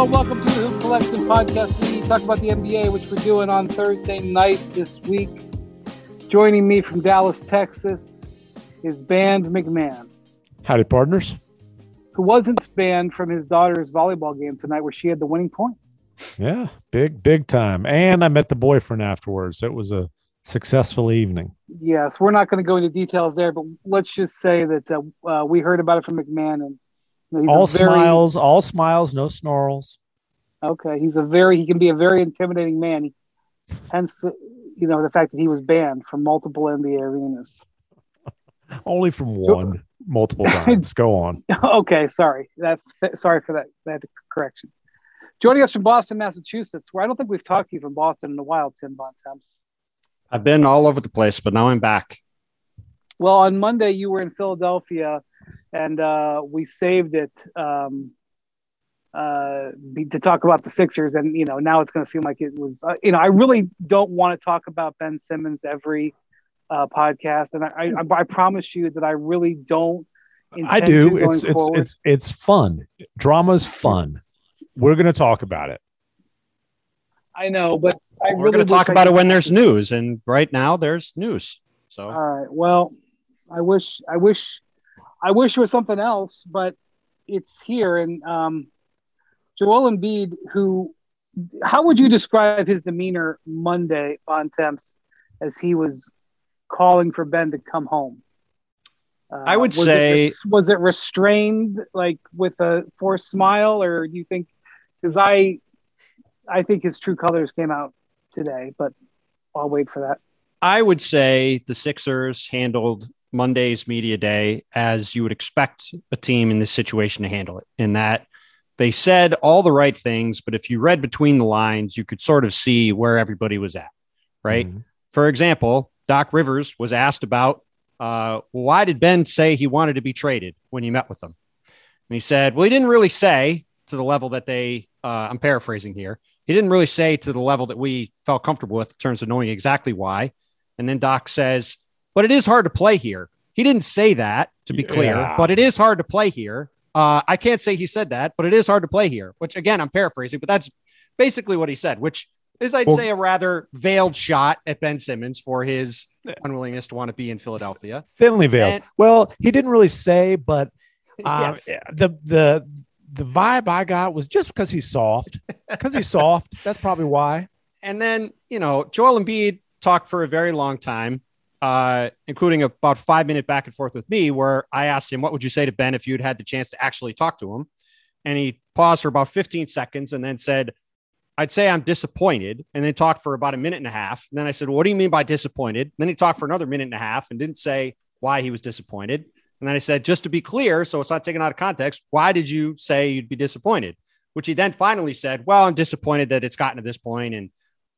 Hello welcome to the Hoop Collective podcast. We talk about the NBA, which we're doing on Thursday night this week. Joining me from Dallas, Texas, is Band MacMahon, Howdy, partners. who wasn't banned from his daughter's volleyball game tonight, where she had the winning point. Yeah, big, big time. And I met the boyfriend afterwards. It was a successful evening. Yes, we're not going to go into details there, but let's just say that uh, uh, we heard about it from MacMahon, and he's all very, smiles, all smiles, no snarls. Okay, he's a very he can be a very intimidating man. He, hence, you know, the fact that he was banned from multiple NBA arenas. Only from one, multiple times. Go on. okay, sorry. That sorry for that that correction. Joining us from Boston, Massachusetts, where I don't think we've talked to you from Boston in a while, Tim Von Temps. I've been all over the place, but now I'm back. Well, on Monday you were in Philadelphia, and uh, we saved it um, uh, be- to talk about the Sixers, and you know now it's going to seem like it was. Uh, you know, I really don't want to talk about Ben Simmons every uh, podcast, and I, I, I promise you that I really don't. I do. It's it's forward. it's it's fun. Drama's fun. We're gonna talk about it. I know, but I We're really going to talk about could- it when there's news, and right now there's news. So All right. Well, I wish, I wish, I wish it was something else, but it's here. And um, Joel Embiid, who, how would you describe his demeanor Monday Bontemps as he was calling for Ben to come home? Uh, I would was say- it, was it restrained, like with a forced smile, or do you think? Because I, I think his true colors came out today, but I'll wait for that. I would say the Sixers handled Monday's media day as you would expect a team in this situation to handle it, in that they said all the right things, but if you read between the lines, you could sort of see where everybody was at, right? Mhm. For example, Doc Rivers was asked about uh, why did Ben say he wanted to be traded when he met with them? And he said, well, he didn't really say to the level that they, uh, I'm paraphrasing here, he didn't really say to the level that we felt comfortable with in terms of knowing exactly why. And then Doc says, but it is hard to play here. He didn't say that, to be clear, Yeah. but it is hard to play here. Uh, I can't say he said that, but it is hard to play here, which again, I'm paraphrasing, but that's basically what he said, which is, I'd Well- say, a rather veiled shot at Ben Simmons for his unwillingness to want to be in Philadelphia. Thinly veiled. And- well, he didn't really say, but um, Yes. the the the vibe I got was just because he's soft. Because he's soft. That's probably why. And then, you know, Joel Embiid talked for a very long time, uh, including about five minute back and forth with me, where I asked him, What would you say to Ben if you'd had the chance to actually talk to him? And he paused for about 15 seconds and then said, I'd say I'm disappointed. And then talked for about a minute and a half. And then I said, What do you mean by disappointed? And then he talked for another minute and a half and didn't say why he was disappointed. And then I said, Just to be clear, so it's not taken out of context, why did you say you'd be disappointed? Which he then finally said, Well, I'm disappointed that it's gotten to this point and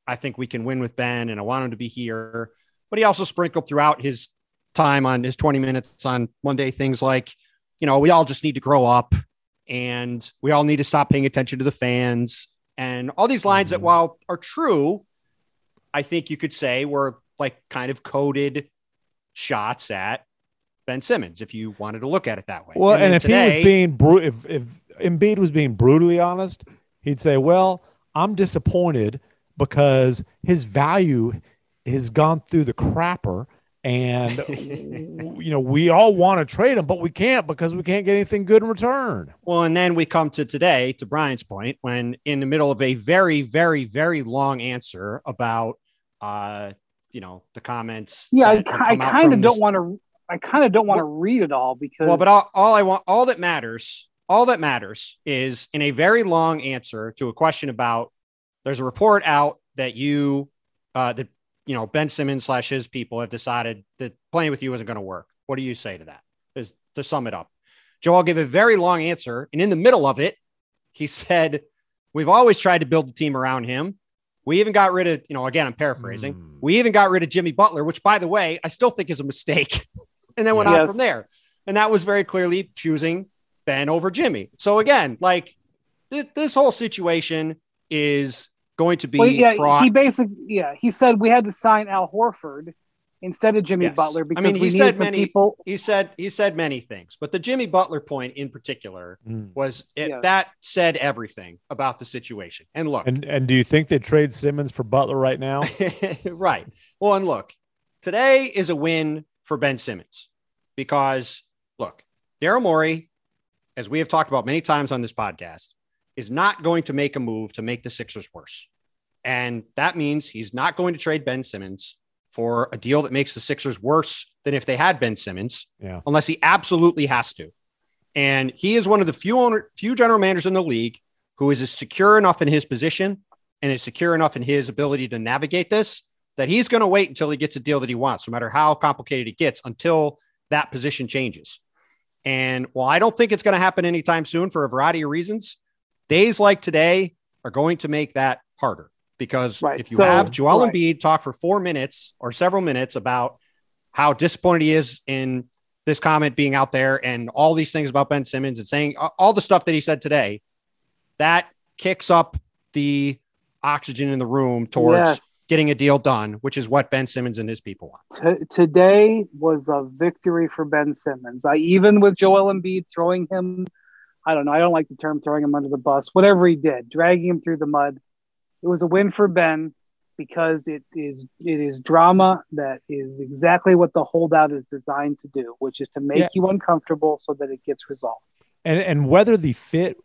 I think we can win with Ben and I want him to be here. But he also sprinkled throughout his time on his 20 minutes on Monday things like, you know, we all just need to grow up and we all need to stop paying attention to the fans and all these lines that, Mhm. while are true, I think you could say were like kind of coded shots at Ben Simmons if you wanted to look at it that way. Well, and, then if he was being bru- if if Embiid was being brutally honest, he'd say, "Well, I'm disappointed because his value has gone through the crapper." And you know we all want to trade him, but we can't because we can't get anything good in return. Well, and then we come to today, to Brian's point, when in the middle of a very, very, very long answer about, uh, you know, the comments. Yeah, I, I kind of don't want to. I kind of don't want to read it all because. Well, but all, all I want, all that matters, all that matters is in a very long answer to a question about. There's a report out that you, uh, that you know, Ben Simmons slash his people have decided that playing with you isn't going to work. What do you say to that? Is to sum it up. Joel gave a very long answer, and in the middle of it, he said, "We've always tried to build a team around him. We even got rid of, you know, again, I'm paraphrasing. Hmm. We even got rid of Jimmy Butler, which, by the way, I still think is a mistake. and then went on from there. And that was very clearly choosing Ben over Jimmy. So again, like this, this whole situation is going to be Well, yeah, fraught. he basically, yeah, he said we had to sign Al Horford, instead of Jimmy Yes. Butler I because mean, we he need said some many- people. He said he said many things, but the Jimmy Butler point in particular Mm. was it, Yeah. that said everything about the situation. And look, And and do you think they trade Simmons for Butler right now? right. Well, and look, today is a win for Ben Simmons because look, Daryl Morey, as we have talked about many times on this podcast, is not going to make a move to make the Sixers worse. And that means he's not going to trade Ben Simmons for a deal that makes the Sixers worse than if they had Ben Simmons, Yeah. unless he absolutely has to. And he is one of the few owner, few general managers in the league who is secure enough in his position and is secure enough in his ability to navigate this that he's going to wait until he gets a deal that he wants, no matter how complicated it gets, until that position changes. And while I don't think it's going to happen anytime soon for a variety of reasons, days like today are going to make that harder because Right. if you So- have Joel right. Embiid talk for four minutes or several minutes about how disappointed he is in this comment being out there and all these things about Ben Simmons and saying all the stuff that he said today, that kicks up the oxygen in the room towards Yes. getting a deal done, which is what Ben Simmons and his people want. T- today was a victory for Ben Simmons. I even with Joel Embiid throwing him, I don't know, I don't like the term throwing him under the bus. Whatever he did, dragging him through the mud, it was a win for Ben because it is it is drama that is exactly what the holdout is designed to do, which is to make Yeah. you uncomfortable so that it gets resolved. And and whether the fit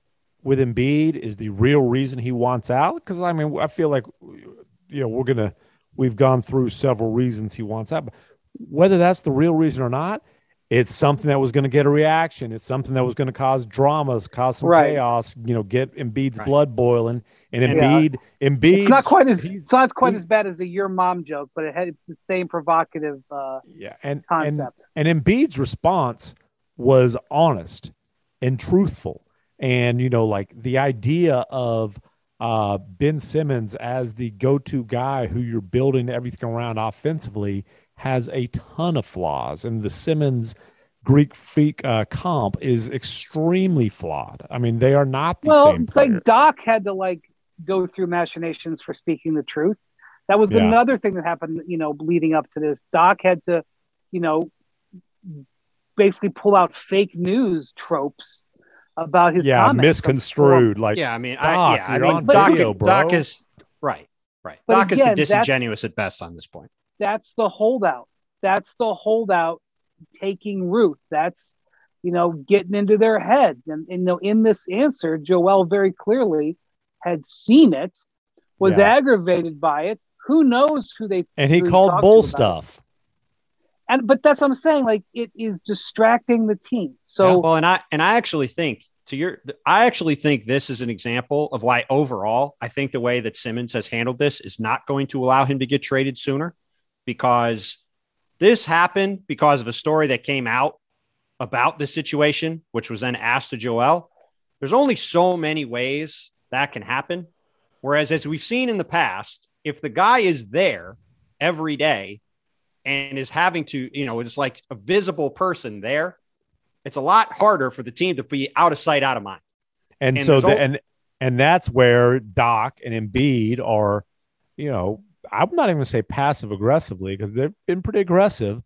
with Embiid is the real reason he wants out, because I mean, I feel like you know we're gonna we've gone through several reasons he wants out, but whether that's the real reason or not, it's something that was going to get a reaction. It's something that was going to cause dramas, cause some Right. chaos. You know, get Embiid's Right. blood boiling, and Yeah. Embiid, Embiid, It's not quite as it's not quite he- as bad as a your mom joke, but it had it's the same provocative uh, yeah, and and concept. And Embiid's response was honest and truthful. And, you know, like the idea of uh, Ben Simmons as the go to guy who you're building everything around offensively has a ton of flaws. And the Simmons Greek freak uh, comp is extremely flawed. I mean, they are not the well, same. it's player. like Doc had to like go through machinations for speaking the truth. That was Yeah. another thing that happened, you know, leading up to this. Doc had to, you know, basically pull out fake news tropes about his yeah, comments. misconstrued. Like, Yeah, I mean, Doc, I, yeah, I you're mean, Doc, video, bro. Doc is right, right. But Doc has again, been disingenuous at best on this point. That's the holdout. That's the holdout taking root. That's you know getting into their heads. And, and you know, in this answer, Joel very clearly had seen it, was Yeah. aggravated by it. Who knows who they and he called bull to about it. stuff. and but that's what I'm saying. Like it is distracting the team. So well, and I and I actually think to your, I actually think this is an example of why overall I think the way that Simmons has handled this is not going to allow him to get traded sooner, because this happened because of a story that came out about the situation, which was then asked to Joel. There's only so many ways that can happen. Whereas, as we've seen in the past, if the guy is there every day and is having to, you know, it's like a visible person there, it's a lot harder for the team to be out of sight, out of mind. And, And so the, al- and and that's where Doc and Embiid are, you know, I'm not even gonna say passive aggressively because they've been pretty aggressive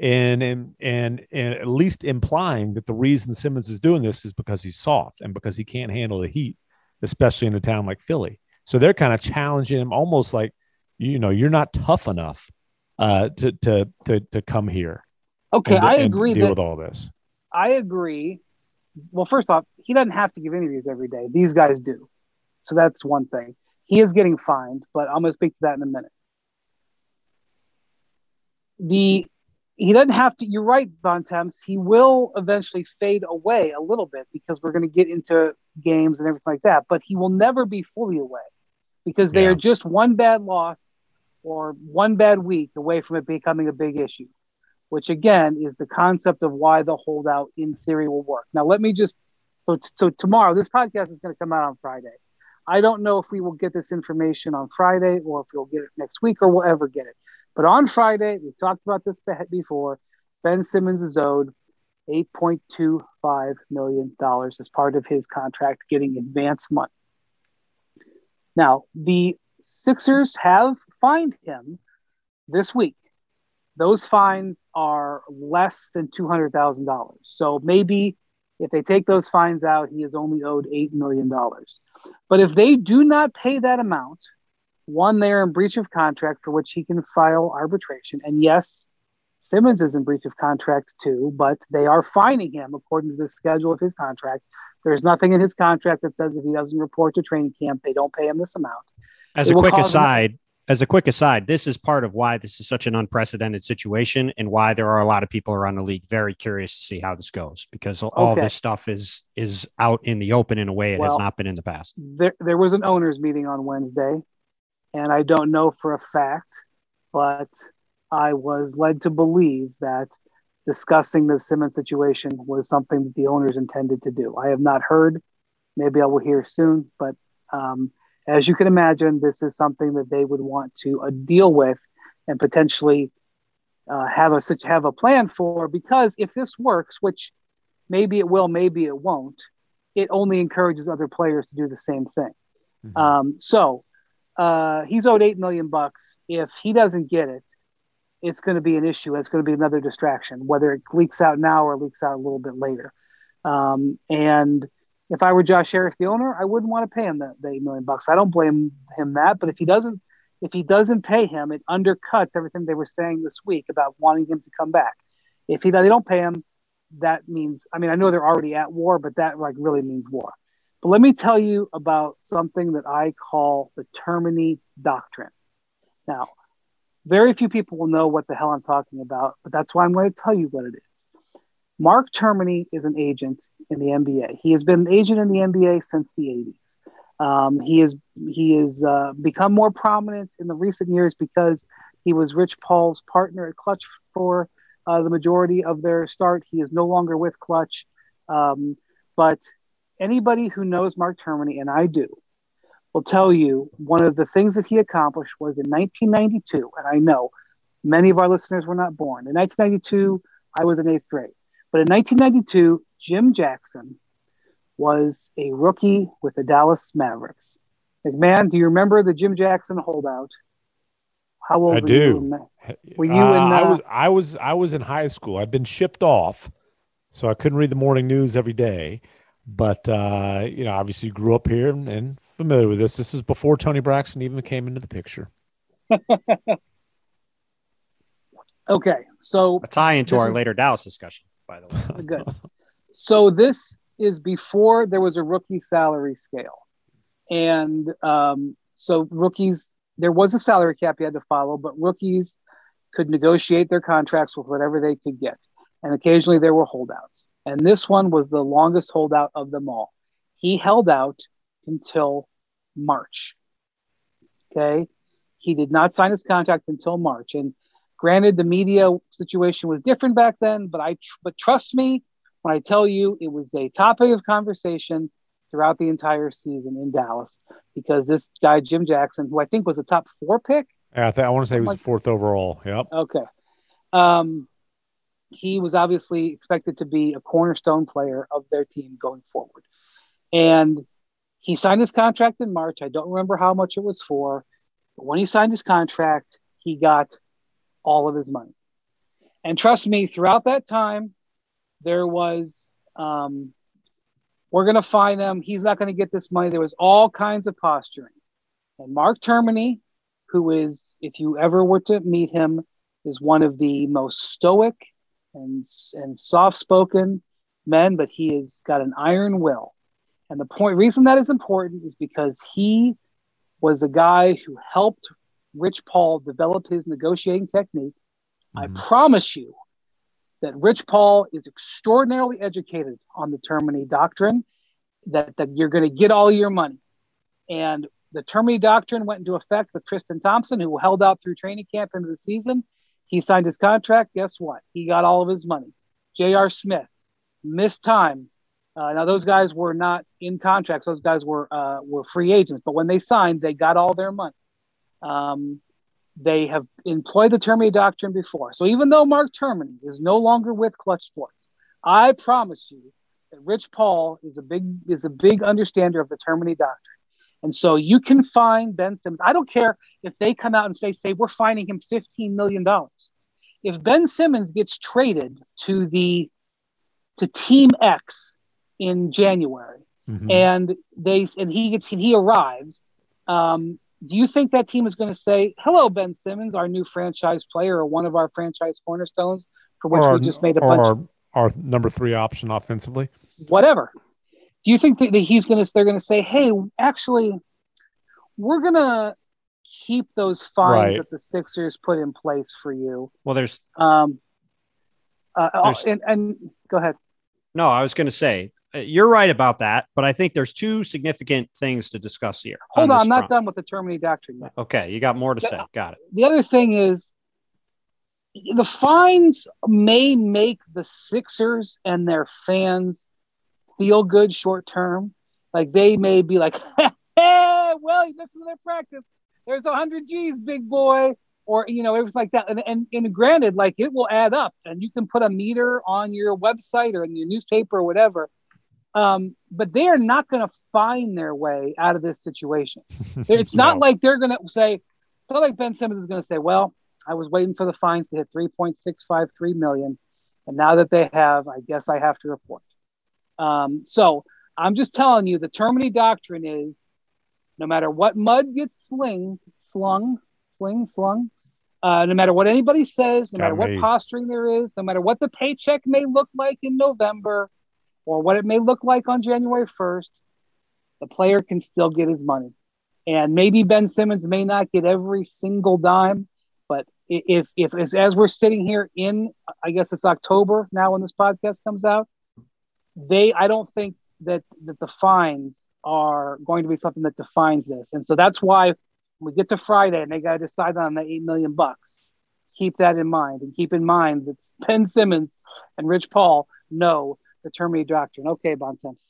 and and and at least implying that the reason Simmons is doing this is because he's soft and because he can't handle the heat, especially in a town like Philly. So they're kind of challenging him almost like, you know, you're not tough enough uh, to to to to come here. okay, and- I and agree Deal that with all this. I agree. Well, first off, he doesn't have to give interviews every day. These guys do. So that's one thing. He is getting fined, but I'm going to speak to that in a minute. The he doesn't have to. You're right, Bontemps. He will eventually fade away a little bit because we're going to get into games and everything like that. But he will never be fully away because they Yeah. are just one bad loss or one bad week away from it becoming a big issue which again is the concept of why the holdout in theory will work. Now, let me just so, so tomorrow, this podcast is going to come out on Friday. I don't know if we will get this information on Friday or if we'll get it next week or we'll ever get it. But on Friday, we talked about this before. Ben Simmons is owed $8.25 million as part of his contract, getting advance money. Now, the Sixers have fined him this week those fines are less than $200,000. So maybe if they take those fines out, he is only owed $8 million. But if they do not pay that amount, one, they are in breach of contract for which he can file arbitration. And yes, Simmons is in breach of contract too, but they are fining him according to the schedule of his contract. There's nothing in his contract that says if he doesn't report to training camp, they don't pay him this amount. As it a quick aside, him- as a quick aside, this is part of why this is such an unprecedented situation and why there are a lot of people around the league very curious to see how this goes because all okay. this stuff is is out in the open in a way it well, has not been in the past. There, there was an owners meeting on Wednesday, and I don't know for a fact, but I was led to believe that discussing the Simmons situation was something that the owners intended to do. I have not heard. Maybe I will hear soon, but um, as you can imagine, this is something that they would want to uh, deal with and potentially uh, have a such have a plan for. Because if this works, which maybe it will, maybe it won't, it only encourages other players to do the same thing. Mm-hmm. Um, so uh, he's owed eight million bucks. If he doesn't get it, it's going to be an issue. It's going to be another distraction, whether it leaks out now or leaks out a little bit later. Um, and if I were Josh Harris, the owner, I wouldn't want to pay him the, the eight million bucks. I don't blame him that, but if he doesn't, if he doesn't pay him, it undercuts everything they were saying this week about wanting him to come back. If he they don't pay him, that means I mean I know they're already at war, but that like really means war. But let me tell you about something that I call the Termini doctrine. Now, very few people will know what the hell I'm talking about, but that's why I'm going to tell you what it is. Mark Termini is an agent in the NBA. He has been an agent in the NBA since the 80s. Um, he is he has uh, become more prominent in the recent years because he was Rich Paul's partner at Klutch for uh, the majority of their start. He is no longer with Klutch, um, but anybody who knows Mark Termini, and I do, will tell you one of the things that he accomplished was in 1992, and I know many of our listeners were not born. In 1992, I was in eighth grade. But in 1992, Jim Jackson was a rookie with the Dallas Mavericks. MacMahon, do you remember the Jim Jackson holdout? How old I were do. you? Were you uh, in? Uh, I was I was I was in high school. I'd been shipped off, so I couldn't read the morning news every day. But uh, you know, obviously, you grew up here and, and familiar with this. This is before Toni Braxton even came into the picture. okay, so a tie into our is, later Dallas discussion, by the way. Good. So this is before there was a rookie salary scale, and um, so rookies there was a salary cap you had to follow, but rookies could negotiate their contracts with whatever they could get, and occasionally there were holdouts. And this one was the longest holdout of them all. He held out until March. Okay. He did not sign his contract until March. And granted, the media situation was different back then, but I, tr- but trust me when I tell you it was a topic of conversation throughout the entire season in Dallas because this guy, Jim Jackson, who I think was a top four pick. Yeah, I, th- I want to say he was like, fourth overall. Yep. Okay. Um, he was obviously expected to be a cornerstone player of their team going forward. And he signed his contract in March. I don't remember how much it was for. But when he signed his contract, he got all of his money. And trust me, throughout that time, there was, um, we're going to find them. He's not going to get this money. There was all kinds of posturing. And Mark Termini, who is, if you ever were to meet him, is one of the most stoic and and soft spoken men, but he has got an iron will. And the point reason that is important is because he was a guy who helped Rich Paul develop his negotiating technique. Mm-hmm. I promise you that Rich Paul is extraordinarily educated on the Termini doctrine, that, that you're going to get all your money. And the Termini doctrine went into effect with Tristan Thompson, who held out through training camp into the season. He signed his contract. Guess what? He got all of his money. J.R. Smith missed time. Uh, now those guys were not in contracts; those guys were uh, were free agents. But when they signed, they got all their money. Um, they have employed the Termini doctrine before. So even though Mark Termini is no longer with Klutch Sports, I promise you that Rich Paul is a big is a big understander of the Termini doctrine. And so you can find Ben Simmons. I don't care if they come out and say, say, we're fining him $15 million. if Ben Simmons gets traded to the to Team X in January, Mhm. and they and he gets he arrives, um, do you think that team is going to say, "Hello, Ben Simmons, our new franchise player or one of our franchise cornerstones for which or we just made a bunch our, our number three option offensively. whatever. Do you think that, that he's going to? They're going to say, "Hey, actually, we're going to keep those fines Right. that the Sixers put in place for you." Well, there's Um, uh, There's- and, and go ahead. no, I was going to say Uh, you're right about that, but I think there's two significant things to discuss here. Hold on, this I'm not front. done with the Termini doctrine yet. Okay, you got more to Yeah. say. Got it. The other thing is, the fines may make the Sixers and their fans feel good short term. Like they may be like, "Hey, well, you missed their practice. There's a hundred G's, big boy." Or you know everything like that, and, and and granted, like it will add up, and you can put a meter on your website or in your newspaper or whatever. Um, but they are not going to find their way out of this situation. It's not No. like they're going to say, it's not like Ben Simmons is going to say, well, I was waiting for the fines to hit 3.653 million. And now that they have, I guess I have to report. Um, so I'm just telling you, the Termini doctrine is no matter what mud gets sling, slung, sling, slung, uh, no matter what anybody says, no Got matter what posturing there is, no matter what the paycheck may look like in November or what it may look like on January 1st, the player can still get his money. And maybe Ben Simmons may not get every single dime, but if if as, as we're sitting here in I guess it's October now when this podcast comes out, they I don't think that that the fines are going to be something that defines this. And so that's why we get to Friday and they got to decide on the 8 million bucks. Keep that in mind and keep in mind that Ben Simmons and Rich Paul know the Termini doctrine. Okay, Bontemps.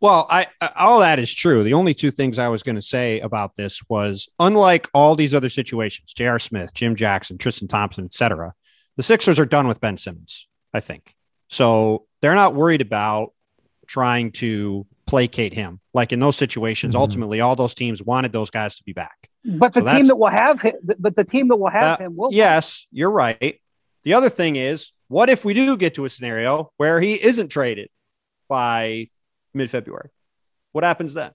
Well, I, I all that is true. The only two things I was going to say about this was unlike all these other situations, J.R. Smith, Jim Jackson, Tristan Thompson, etc. The Sixers are done with Ben Simmons, I think. So they're not worried about trying to placate him. Like in those situations, Mhm. ultimately, all those teams wanted those guys to be back. But the So team that will have him, but the team that will have That- him will. Yes, you're right. The other thing is, what if we do get to a scenario where he isn't traded by mid February? What happens then?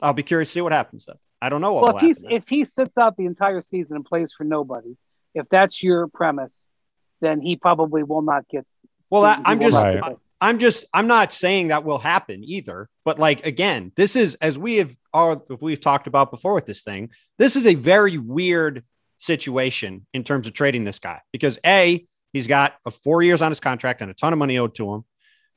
I'll be curious to see what happens then. I don't know what Well, will if he's happen then. if he sits out the entire season and plays for nobody, if that's your premise, then he probably will not get. Well, that, I'm just, Right. I'm just, I'm not saying that will happen either. But like again, this is as we have, all we've talked about before with this thing. This is a very weird situation in terms of trading this guy because a he's got a four years on his contract and a ton of money owed to him,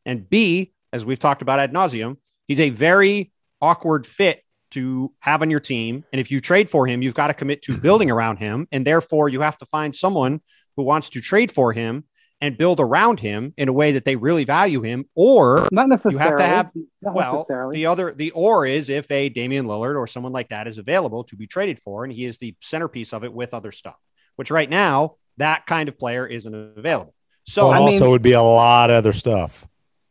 and b as we've talked about ad nauseum, he's a very awkward fit to have on your team. And if you trade for him, you've got to commit to building around him, and therefore you have to find someone who wants to trade for him and build around him in a way that they really value him, or Not necessarily. You have- to have not well, the other the or is if a Damian Lillard or someone like that is available to be traded for, and he is the centerpiece of it with other stuff. Which right now that kind of player isn't available. So Well, I also mean- would be a lot of other stuff.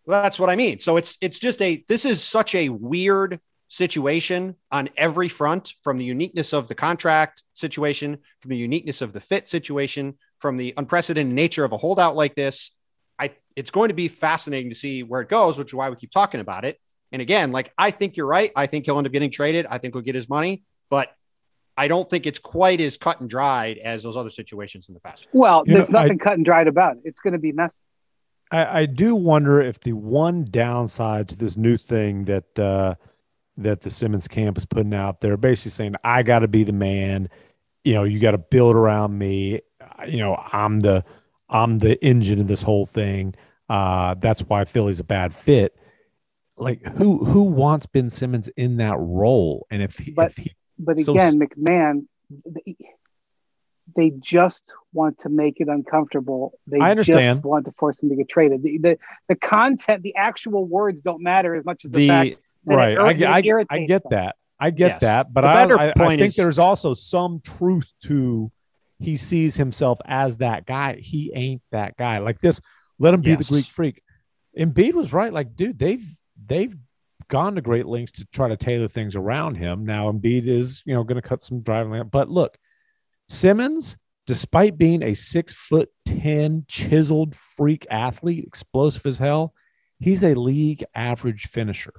Well, that's what I mean. So it's it's just a this is such a weird situation on every front from the uniqueness of the contract situation, from the uniqueness of the fit situation, from the unprecedented nature of a holdout like this. I it's going to be fascinating to see where it goes, which is why we keep talking about it. And again, like I think you're right. I think he'll end up getting traded. I think he'll get his money, but I don't think it's quite as cut and dried as those other situations in the past. well, You know, there's nothing cut and dried about it. It's going to be messy. I, I do wonder if the one downside to this new thing that uh, that the Simmons camp is putting out there, basically saying, "I got to be the man," you know, you got to build around me. You know, I'm the I'm the engine of this whole thing. Uh, that's why Philly's a bad fit. Like, who who wants Ben Simmons in that role? And if he, But- if he But again, s- MacMahon, they, they just want to make it uncomfortable. They I understand. just want to force him to get traded. The, the the content, the actual words don't matter as much as the, The fact that right, ir- I, I, I get them. that. I get Yes. that, but The I, better I, I think is- there's also some truth to he sees himself as that guy. He ain't that guy. Like this, let him be the Greek freak. Embiid was right. Like, dude, they've they've gone to great lengths to try to tailor things around him. Now Embiid is, you know, going to cut some driving lane. But look, Simmons, despite being a six foot 10 chiseled freak athlete, explosive as hell, he's a league average finisher.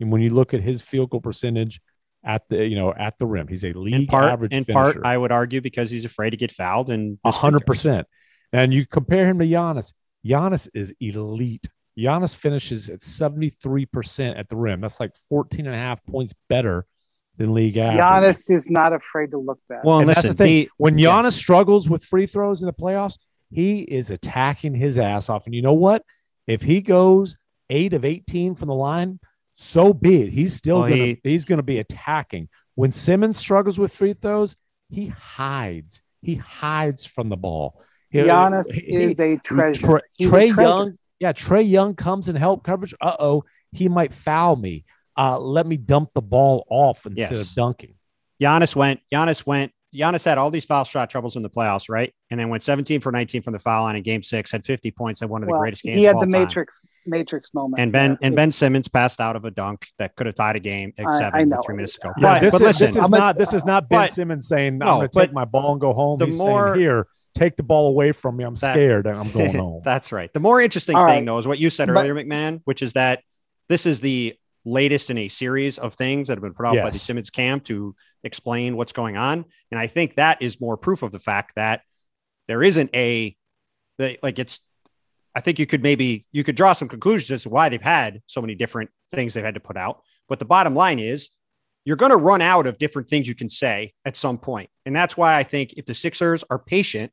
And when you look at his field goal percentage at the, you know, at the rim, he's a league in part, average in finisher. part, I would argue because he's afraid to get fouled and hundred percent. And you compare him to Giannis. Giannis is elite. Giannis finishes at 73% at the rim. That's like 14 and a half points better than league average. Giannis is not afraid to look bad. Well, and and that's listen, the thing. the- when Giannis yes. struggles with free throws in the playoffs, he is attacking his ass off. And you know what? If he goes eight of 18 from the line, so be it. He's still Well, gonna he- he's gonna be attacking. When Simmons struggles with free throws, he hides. He hides from the ball. He- Giannis he- is a treasure. Trae, He's a Trae treasure. Young, yeah, Trae Young comes and help coverage. Uh oh, he might foul me. Uh, let me dump the ball off instead Yes. of dunking. Giannis went, Giannis went, Giannis had all these foul shot troubles in the playoffs, right? And then went 17 for 19 from the foul line in game six, had 50 points, had one of the Well, greatest games he had of all the time. matrix matrix moment. And Ben there. and Ben Simmons passed out of a dunk that could have tied a game at I- seven I know. three minutes ago. Yeah, but, this, but is, listen, this is I'm a- not this is not Ben but- Simmons saying No, I'm going to take my ball and go home. the He's more- here, take the ball away from me. I'm That- scared and I'm going home. That's right. The more interesting All thing, right. though, is what you said But- earlier, MacMahon, which is that this is the latest in a series of things that have been put out by the Simmons camp to explain what's going on. And I think that is more proof of the fact that there isn't a that, like it's I think you could maybe you could draw some conclusions as to why they've had so many different things they've had to put out. But the bottom line is you're going to run out of different things you can say at some point. And that's why I think if the Sixers are patient,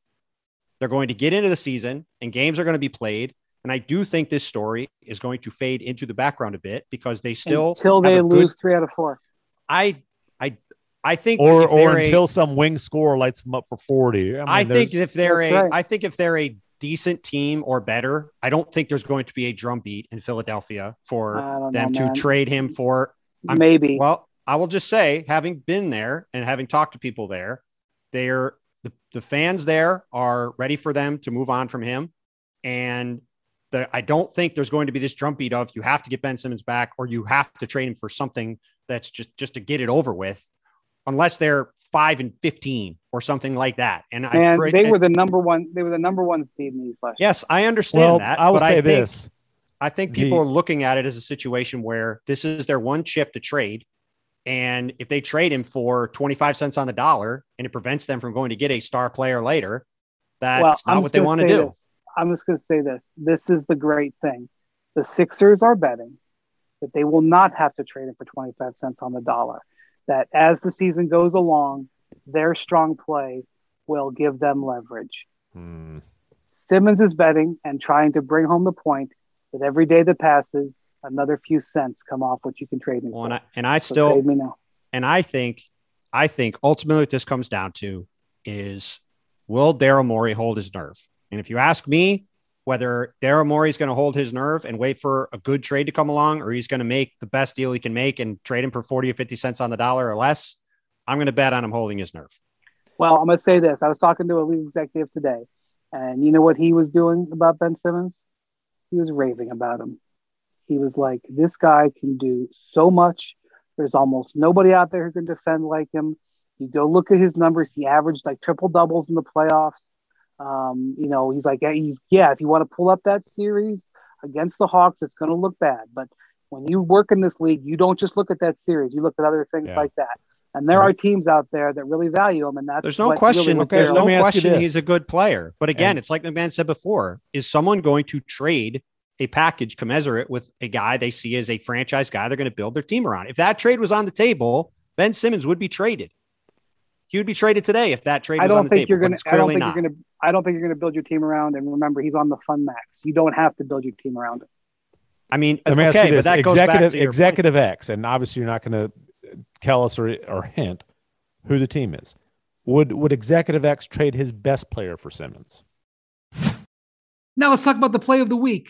they're going to get into the season and games are going to be played. And I do think this story is going to fade into the background a bit because they still until they a good- lose three out of four. I I I think or or they're a- until some wing score lights them up for 40. I, mean, I think if they're That's a, right. I think if they're a decent team or better, I don't think there's going to be a drumbeat in Philadelphia for them know, to man. trade him for. I'm- Maybe. Well, I will just say, having been there and having talked to people there, they're the, the fans there are ready for them to move on from him, and the, I don't think there's going to be this drumbeat of you have to get Ben Simmons back or you have to trade him for something that's just just to get it over with, unless they're five and fifteen or something like that. And and trade- they and- were the number one. They were the number one seed in these last. yes, I understand well, that. I will say I think, this. I think people The- are looking at it as a situation where this is their one chip to trade. And if they trade him for 25 cents on the dollar and it prevents them from going to get a star player later, that's well, not I'm what they want to do. this. I'm just going to say this. This is the great thing. The Sixers are betting that they will not have to trade him for 25 cents on the dollar. That as the season goes along, their strong play will give them leverage. Hmm. Simmons is betting and trying to bring home the point that every day that passes, another few cents come off what you can trade me Well, for. and I, and I So still, trade me now. and I think, I think ultimately what this comes down to is will Daryl Morey hold his nerve? And if you ask me whether Daryl Morey is going to hold his nerve and wait for a good trade to come along, or he's going to make the best deal he can make and trade him for 40 or 50 cents on the dollar or less, I'm going to bet on him holding his nerve. Well, I'm going to say this. I was talking to a league executive today, and you know what he was doing about Ben Simmons? He was raving about him. He was like, this guy can do so much. There's almost nobody out there who can defend like him. You go look at his numbers. He averaged like triple doubles in the playoffs. Um, you know, he's like, yeah, he's yeah. If you want to pull up that series against the Hawks, it's going to look bad. But when you work in this league, you don't just look at that series. You look at other things Yeah. like that. And there are teams out there that really value him, and that's There's no question. Really Okay, there's no me ask you question he's a good player. But again, And- it's like the man said before: is someone going to trade a package commensurate with a guy they see as a franchise guy they're going to build their team around? If that trade was on the table, Ben Simmons would be traded. He would be traded today if that trade I was on don't the think table. you're gonna. I don't think not. you're gonna. I don't think you're gonna build your team around. And remember, he's on the fun max. You don't have to build your team around him. I mean, Let me okay, ask you but this: that goes back executive to your point. executive X, and obviously you're not going to tell us or, or hint who the team is. Would would executive X trade his best player for Simmons? Now let's talk about the play of the week.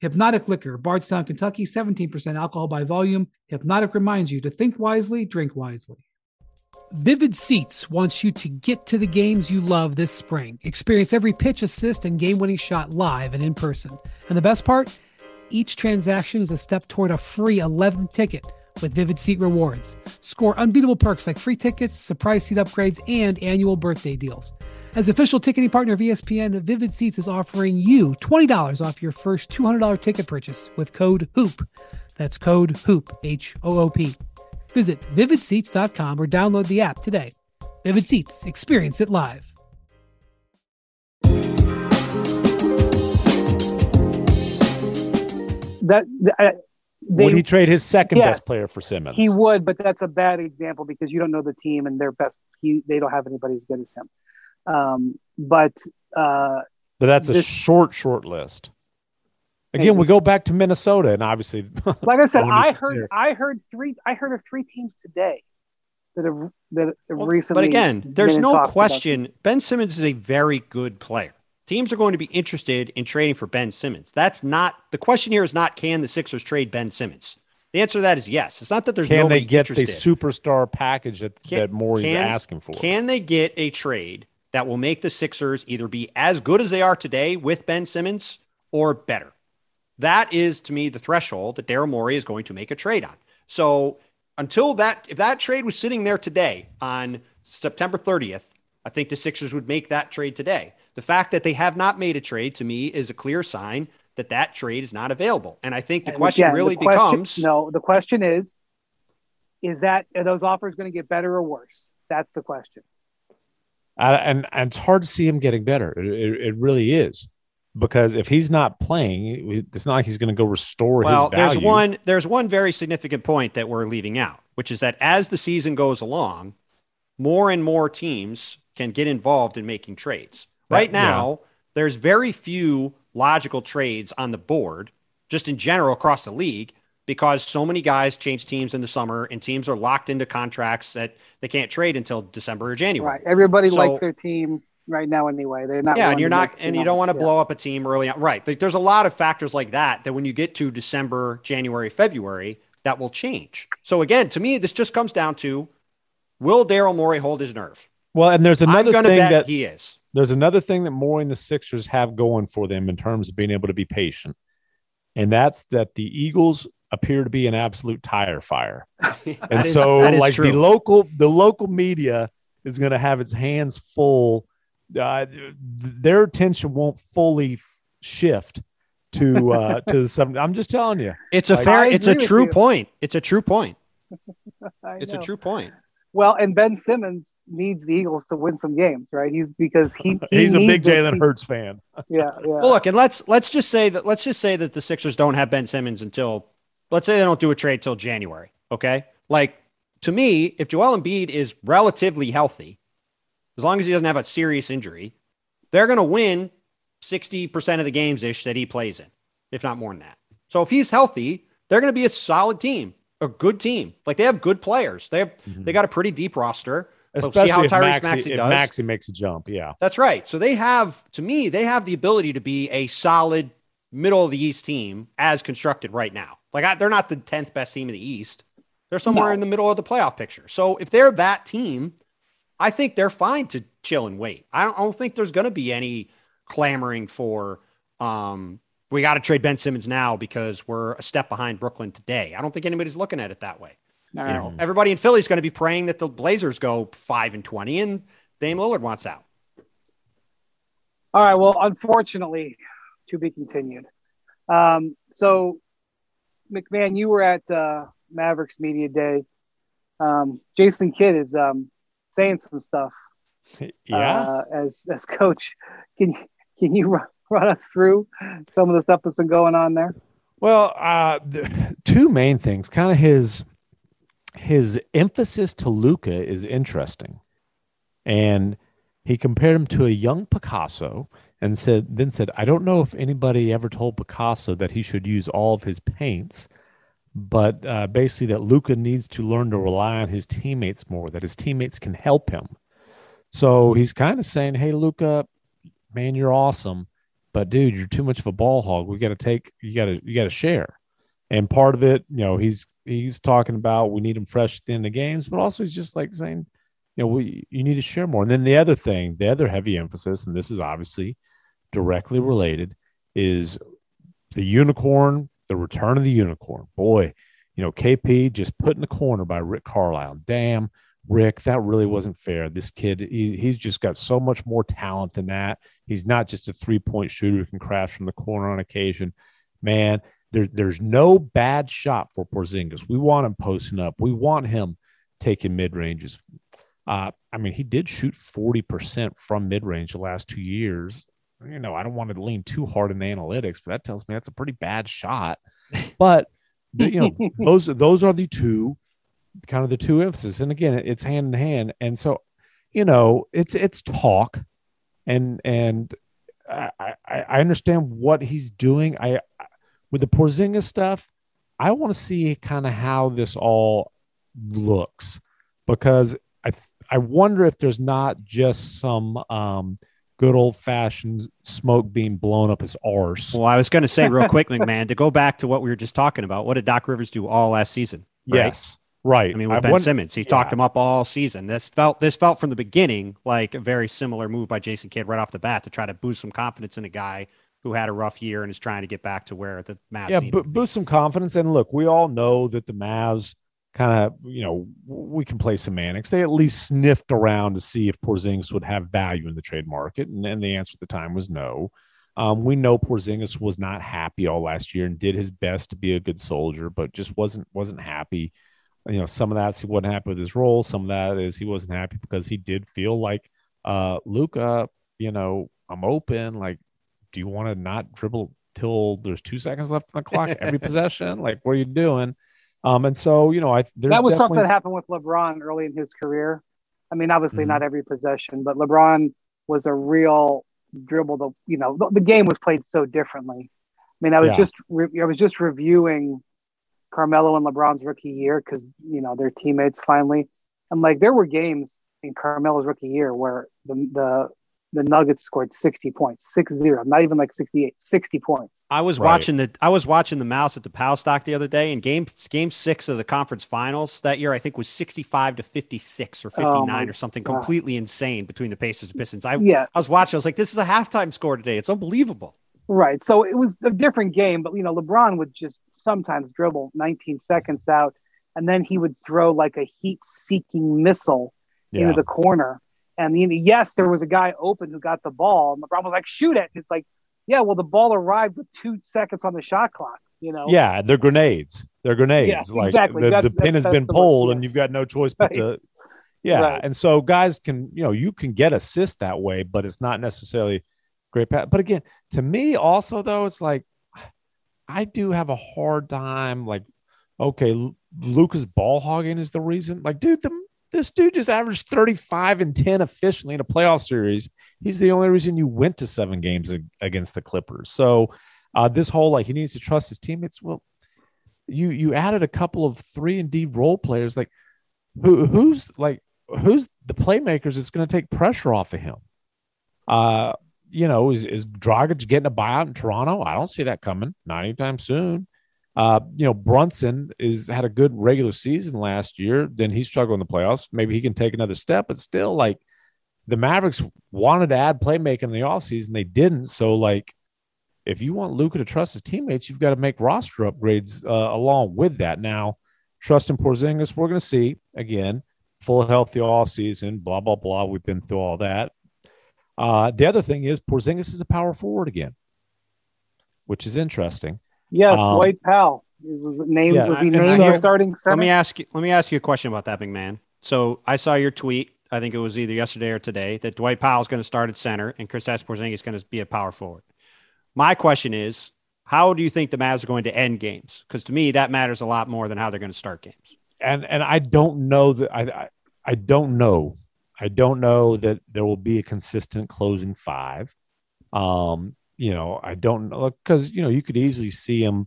Hypnotic Liquor, Bardstown, Kentucky, 17% alcohol by volume. Hypnotic reminds you to think wisely, drink wisely. Vivid Seats wants you to get to the games you love this spring. Experience every pitch, assist, and game winning shot live and in person. And the best part? Each transaction is a step toward a free 11th ticket with Vivid Seat rewards. Score unbeatable perks like free tickets, surprise seat upgrades, and annual birthday deals. As official ticketing partner of ESPN, Vivid Seats is offering you $20 off your first $200 ticket purchase with code HOOP. That's code HOOP, H O O P. Visit vividseats.com or download the app today. Vivid Seats, experience it live. That uh, they, would he trade his second Yes. best player for Simmons? he would, but that's a bad example because you don't know the team and their best. He, they don't have anybody as good as him. Um, but uh, but that's a short, short list. Again, we go back to Minnesota, and obviously, like I said, I heard, here. I heard three, I heard of three teams today that have that have Well, recently. But again, there's no question Ben Simmons is a very good player. Teams are going to be interested in trading for Ben Simmons. That's not the question here is not can the Sixers trade Ben Simmons? The answer to that is yes. It's not that there's can nobody they get the superstar package that, Can- that Morey's can- asking for? Can they get a trade that will make the Sixers either be as good as they are today with Ben Simmons or better? That is to me the threshold that Daryl Morey is going to make a trade on. So until that, if that trade was sitting there today on September 30th, I think the Sixers would make that trade today. The fact that they have not made a trade to me is a clear sign that that trade is not available. And I think the And question again, the really question- becomes no. The question is, is that are those offers going to get better or worse? That's the question. I, and and it's hard to see him getting better. It, it, really is because if he's not playing, it's not like he's going to go restore Well, his value. there's one there's one very significant point that we're leaving out, which is that as the season goes along, more and more teams can get involved in making trades. That- Right now, there's very few logical trades on the board, just in general across the league, because so many guys change teams in the summer and teams are locked into contracts that they can't trade until December or January. Right. Everybody So- likes their team right now anyway. They're not. Yeah, and you're not, and you don't want to yeah. blow up a team early on. Right. Like, there's a lot of factors like that that when you get to December, January, February, that will change. So again, to me, this just comes down to will Daryl Morey hold his nerve? well, and there's I'm another thing bet that he is. there's another thing that Morey and the Sixers have going for them in terms of being able to be patient, and that's that the Eagles appear to be an absolute tire fire. And That is- so, like true. the local, the local media is going to have its hands full. Uh, their attention won't fully f- shift to uh, to the seven. I'm just telling you. it's a like- fair, it's a true you. point. It's a true point. I It's a true point. Well, and Ben Simmons needs the Eagles to win some games, right? He's because he, he He's a big needs it. Jalen Hurts fan. Yeah, yeah. Well, look, and let's let's just say that let's just say that the Sixers don't have Ben Simmons until let's say they don't do a trade till January. Okay, like to me, if Joel Embiid is relatively healthy, as long as he doesn't have a serious injury, they're going to win sixty percent of the games ish that he plays in, if not more than that. So if he's healthy, they're going to be a solid team, a good team. Like they have good players. They have mm-hmm. they got a pretty deep roster. We'll Especially see how Tyrese Maxey, Maxey if does. Maxey makes a jump. Yeah. That's right. So they have, to me, they have the ability to be a solid middle of the East team as constructed right now. Like I, they're not the tenth best team in the East. They're somewhere No. in the middle of the playoff picture. So if they're that team, I think they're fine to chill and wait. I don't, I don't think there's going to be any clamoring for um, we got to trade Ben Simmons now because we're a step behind Brooklyn today. I don't think anybody's looking at it that way. All You know, everybody in Philly is going to be praying that the Blazers go five and twenty, and Dame Lillard wants out. All right. Well, unfortunately, to be continued. Um, so, MacMahon, you were at uh, Mavericks Media Day. Um, Jason Kidd is um, saying some stuff Yeah. uh, as as coach. Can can you run, run us through some of the stuff that's been going on there? Well, uh, the two main things. Kind of his his emphasis to Luka is interesting, and he compared him to a young Picasso, and said then said, "I don't know if anybody ever told Picasso that he should use all of his paints." But uh, basically, that Luka needs to learn to rely on his teammates more. That his teammates can help him. So he's kind of saying, "Hey, Luka, man, you're awesome. but dude, you're too much of a ball hog. We got to take, you got to, you got to share. And part of it, you know, he's he's talking about we need him fresh at the end of games, but also he's just like saying, you know, we you need to share more. And then the other thing, the other heavy emphasis, and this is obviously directly related, is the unicorn, the return of the unicorn. Boy, you know, KP just put in the corner by Rick Carlisle. Damn, Rick, that really wasn't fair. This kid, he, he's just got so much more talent than that. He's not just a three point shooter who can crash from the corner on occasion. Man, there, there's no bad shot for Porzingis. We want him posting up. We want him taking mid ranges. Uh, I mean, he did shoot 40% from mid range the last two years. You know, I don't want to lean too hard in the analytics, but that tells me that's a pretty bad shot. But you know, those those are the two kind of the two emphasis. And again, it's hand in hand. And so, you know, it's it's talk, and and I I, understand what he's doing. I with the Porzingis stuff, I want to see kind of how this all looks because I I wonder if there's not just some um, good old fashioned smoke being blown up his arse. Well, I was going to say real quick, MacMahon, to go back to what we were just talking about. What did Doc Rivers do all last season? Right? Yes. Right. I mean, with I Ben wonder, Simmons, he yeah. talked him up all season. This felt this felt from the beginning like a very similar move by Jason Kidd right off the bat to try to boost some confidence in a guy who had a rough year and is trying to get back to where the Mavs. Yeah, b- boost some confidence. And look, we all know that the Mavs kind of, you know, we can play semantics. They at least sniffed around to see if Porzingis would have value in the trade market, and, and the answer at the time was no. Um, we know Porzingis was not happy all last year and did his best to be a good soldier, but just wasn't wasn't happy you know, some of that's he wasn't happy with his role. Some of that is he wasn't happy because he did feel like uh Luka, you know, I'm open. Like, do you want to not dribble till there's two seconds left on the clock every possession? Like, what are you doing? Um, and so you know, I that was something that happened with LeBron early in his career. I mean, obviously mm-hmm. not every possession, but LeBron was a real dribble. The you know the, the game was played so differently. I mean, I was yeah. just re- I was just reviewing Carmelo and LeBron's rookie year because you know they're teammates finally. And like there were games in Carmelo's rookie year where the the the Nuggets scored 60 points, 6-0, not even like 68, 60 points. I was right. watching the I was watching the Malice at the Palace doc the other day and game game 6 of the conference finals that year I think was 65 to 56 or 59 oh or something God. completely insane between the Pacers and Pistons. I yeah. I was watching I was like this is a halftime score today. It's unbelievable. Right. So it was a different game, but you know LeBron would just sometimes dribble 19 seconds out, and then he would throw like a heat-seeking missile yeah. into the corner. And know, yes, there was a guy open who got the ball, and LeBron was like, "Shoot it!" It's like, yeah, well, the ball arrived with two seconds on the shot clock. You know. Yeah, they're grenades. They're grenades. Yeah, like exactly. the, the pin has been pulled, and you've got no choice but right. to. Yeah, right. and so guys can you know you can get assists that way, but it's not necessarily great pass. But again, to me, also though, it's like I do have a hard time. Like, okay, Luka's ball hogging is the reason. Like, dude, the, this dude just averaged 35 and 10 efficiently in a playoff series. He's the only reason you went to seven games against the Clippers. So, uh, this whole like he needs to trust his teammates. Well, you you added a couple of three and D role players. Like, who who's like who's the playmakers that's going to take pressure off of him? Uh, you know, is, is Dragic getting a buyout in Toronto? I don't see that coming, not anytime soon. Uh, you know, Brunson is had a good regular season last year. Then he struggled in the playoffs. Maybe he can take another step, but still, like the Mavericks wanted to add playmaking in the offseason. They didn't. So, like, if you want Luka to trust his teammates, you've got to make roster upgrades uh, along with that. Now, trust in Porzingis, we're going to see again, full healthy all season, blah, blah, blah. We've been through all that. Uh, the other thing is Porzingis is a power forward again, which is interesting. Yes, um, Dwight Powell was named. Yeah, was he named your starting center? Let me ask you. Let me ask you a question about that, big man. So I saw your tweet. I think it was either yesterday or today that Dwight Powell is going to start at center and Kristaps Porzingis is going to be a power forward. My question is, how do you think the Mavs are going to end games? Because to me, that matters a lot more than how they're going to start games. And and I don't know that I I, I don't know I don't know that there will be a consistent closing five. Um, you know, I don't know because you know you could easily see him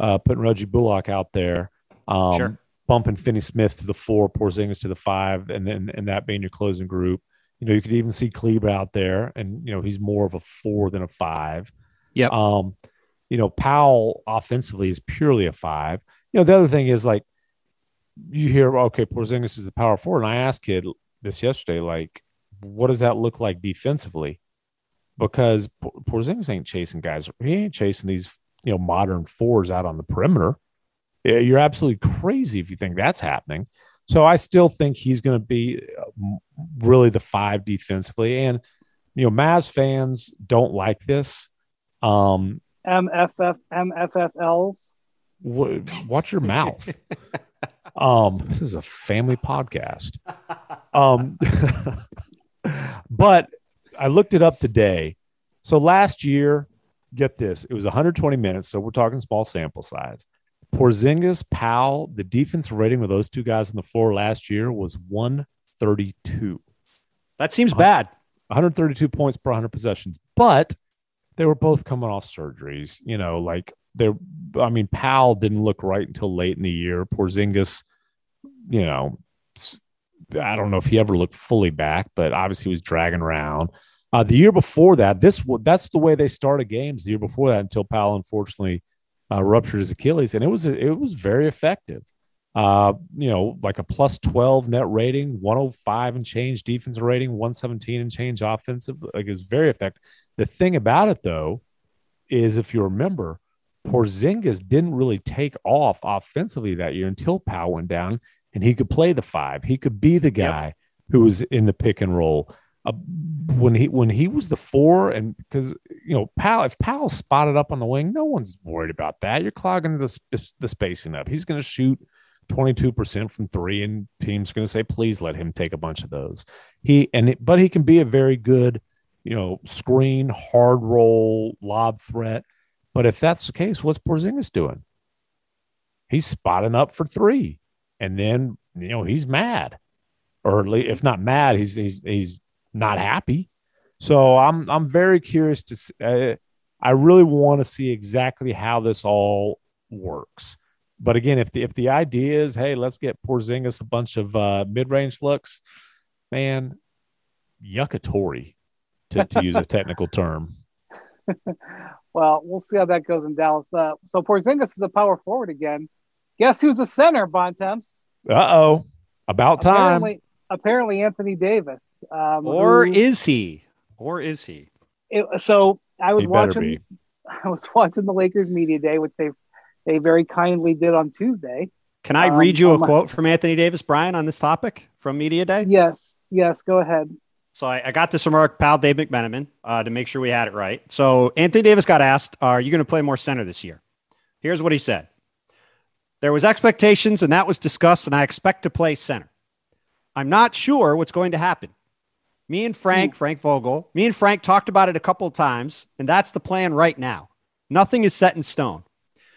uh, putting Reggie Bullock out there, um, sure. bumping Finney Smith to the four, Porzingis to the five, and then and that being your closing group. You know, you could even see Kleber out there, and you know he's more of a four than a five. Yeah. Um, you know, Powell offensively is purely a five. You know, the other thing is like you hear, okay, Porzingis is the power forward, and I asked Kidd this yesterday, like, what does that look like defensively? Because Porzingis ain't chasing guys. He ain't chasing these, you know, modern fours out on the perimeter. You're absolutely crazy if you think that's happening. So I still think he's going to be uh, really the five defensively. And, you know, Mavs fans don't like this. Um, MFF, MFFLs. watch your mouth. um, this is a family podcast. Um, but I looked it up today. So last year, get this, it was 120 minutes. So we're talking small sample size. Porzingis, Powell, the defense rating with those two guys on the floor last year was 132. That seems bad. 132 points per 100 possessions, but they were both coming off surgeries. You know, like they're, I mean, Powell didn't look right until late in the year. Porzingis, you know, I don't know if he ever looked fully back, but obviously he was dragging around. Uh, the year before that, this that's the way they started games. The year before that, until Powell unfortunately uh, ruptured his Achilles, and it was it was very effective. Uh, you know, like a plus 12 net rating, 105 and change defensive rating, 117 and change offensive. Like it was very effective. The thing about it though is if you remember, Porzingis didn't really take off offensively that year until Powell went down and he could play the five. He could be the guy yep. who was in the pick and roll. Uh, when he when he was the four, and because you know Powell, if Powell spotted up on the wing, no one's worried about that. You're clogging the the spacing up. He's going to shoot 22% from three, and teams going to say, please let him take a bunch of those. He and it, but he can be a very good, you know, screen, hard roll, lob threat. But if that's the case, what's Porzingis doing? He's spotting up for three, and then you know he's mad, or if not mad, he's he's he's not happy. So I'm I'm very curious to. Uh, I really want to see exactly how this all works. But again, if the if the idea is, hey, let's get Porzingis a bunch of uh, mid range looks, man, yuckatory, to, to use a technical term. well, we'll see how that goes in Dallas. Uh, so Porzingis is a power forward again. Guess who's a center, Bontemps? Uh oh, about time. Apparently, apparently Anthony Davis. Um, or who, is he? Or is he? It, so I was watching. I was watching the Lakers media day, which they they very kindly did on Tuesday. Can I um, read you a my, quote from Anthony Davis, Brian, on this topic from media day? Yes, yes. Go ahead. So I, I got this from our pal Dave McMenamin uh, to make sure we had it right. So Anthony Davis got asked, "Are you going to play more center this year?" Here's what he said: There was expectations, and that was discussed, and I expect to play center. I'm not sure what's going to happen. Me and Frank, Ooh. Frank Vogel, me and Frank talked about it a couple of times, and that's the plan right now. Nothing is set in stone.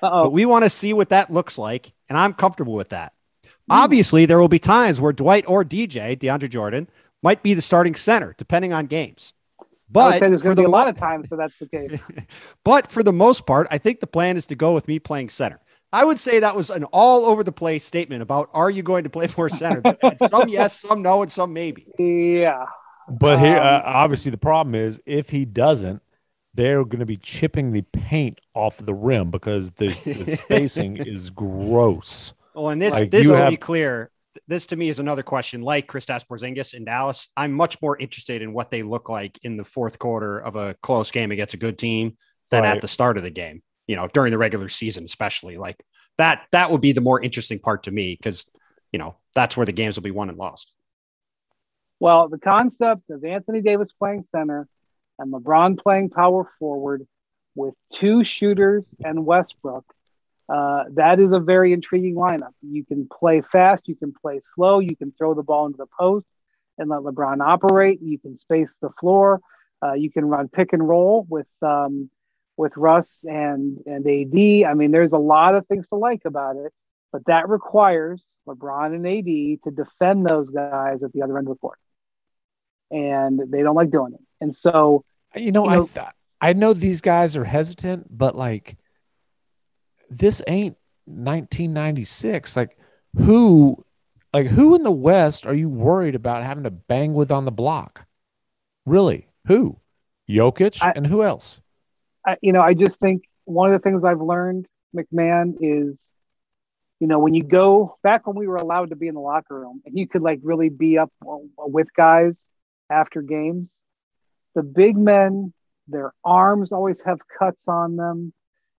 Uh-oh. But we want to see what that looks like, and I'm comfortable with that. Mm. Obviously, there will be times where Dwight or DJ, DeAndre Jordan, might be the starting center, depending on games. But there's going to be a lot of times where that's the case. but for the most part, I think the plan is to go with me playing center. I would say that was an all over the place statement about are you going to play more center? some yes, some no, and some maybe. Yeah. But here, uh, um, obviously, the problem is if he doesn't, they're going to be chipping the paint off the rim because the, the spacing is gross. Well, and this, like this to have, be clear, this to me is another question. Like Kristaps Porzingis in Dallas, I'm much more interested in what they look like in the fourth quarter of a close game against a good team than right. at the start of the game you know, during the regular season, especially like that, that would be the more interesting part to me because, you know, that's where the games will be won and lost. Well, the concept of Anthony Davis playing center and LeBron playing power forward with two shooters and Westbrook, uh, that is a very intriguing lineup. You can play fast, you can play slow, you can throw the ball into the post and let LeBron operate. You can space the floor. Uh, you can run pick and roll with um, with Russ and and AD. I mean, there's a lot of things to like about it, but that requires LeBron and AD to defend those guys at the other end of the court, and they don't like doing it. And so, you know, you know I th- I know these guys are hesitant, but like, this ain't 1996. Like, who, like, who in the West are you worried about having to bang with on the block? Really, who? Jokic I, and who else? I, you know, I just think one of the things I've learned, MacMahon, is, you know, when you go back when we were allowed to be in the locker room and you could like really be up with guys after games, the big men, their arms always have cuts on them.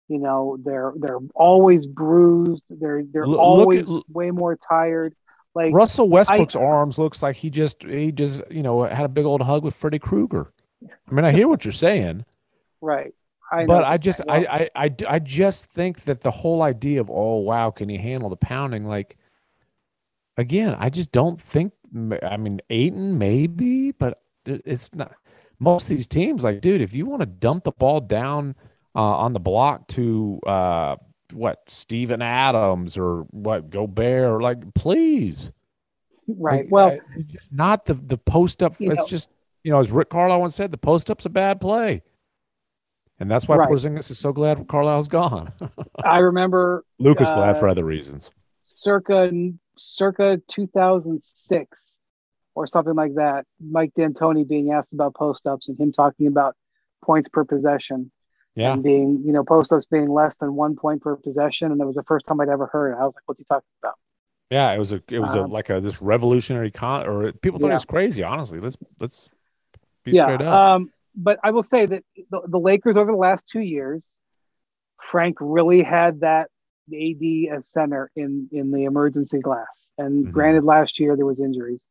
You know, they're they're always bruised. They're they're Look- always look way more tired. Like Russell Westbrook's arms looks like he just he just you know had a big old hug with Freddy Krueger. I mean, I hear what you're saying, right. I but I just. I, I I I just think that the whole idea of oh wow can he handle the pounding like again I just don't think I mean Ayton maybe but it's not most of these teams like dude if you want to dump the ball down uh, on the block to uh what Steven Adams or what Gobert or like please right. like, Well, it's just not the the post up. It's know- just you know, as Rick Carlisle once said, the post up's a bad play, and that's why Right. Porzingis is so glad Carlisle's gone. I remember Luka's glad Uh, for other reasons. circa circa 2006 or something like that. Mike D'Antoni being asked about post ups and him talking about points per possession Yeah, and being you know post ups being less than one point per possession, and it was the first time I'd ever heard it. I was like, "What's he talking about?" yeah. It was a it was a Um, like a this revolutionary con or people thought Yeah. it was crazy. Honestly, let's let's be yeah. straight up. Um, but I will say that the, the Lakers over the last two years, Frank really had that AD as center in in the emergency glass. And Mhm. granted, last year there was injuries,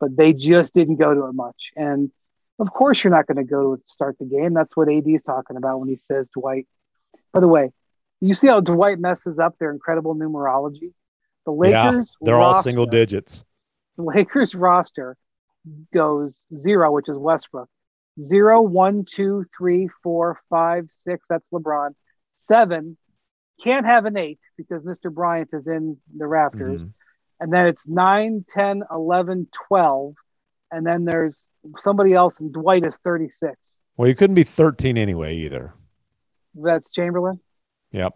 but they just didn't go to it much. And of course, you're not going to go to it to start the game. That's what AD is talking about when he says Dwight. By the way, you see how Dwight messes up their incredible numerology. The yeah, Lakers, they're all single digits. the Lakers roster goes zero, which is Westbrook. Zero, one, two, three, four, five, six. That's LeBron. Seven. Can't have an eight because Mr. Bryant is in the rafters. Mhm. And then it's nine, 10, 11, 12. And then there's somebody else, and Dwight is 36. Well, you couldn't be thirteen anyway either. That's Chamberlain. Yep.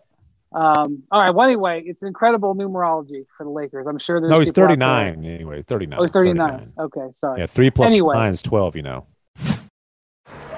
Um, all right. Well, anyway, it's incredible numerology for the Lakers. I'm sure there's No, he's people out there- thirty nine anyway. Thirty nine. Oh, he's 39. Okay. Sorry. Yeah, three plus Anyway. nine is twelve. You know.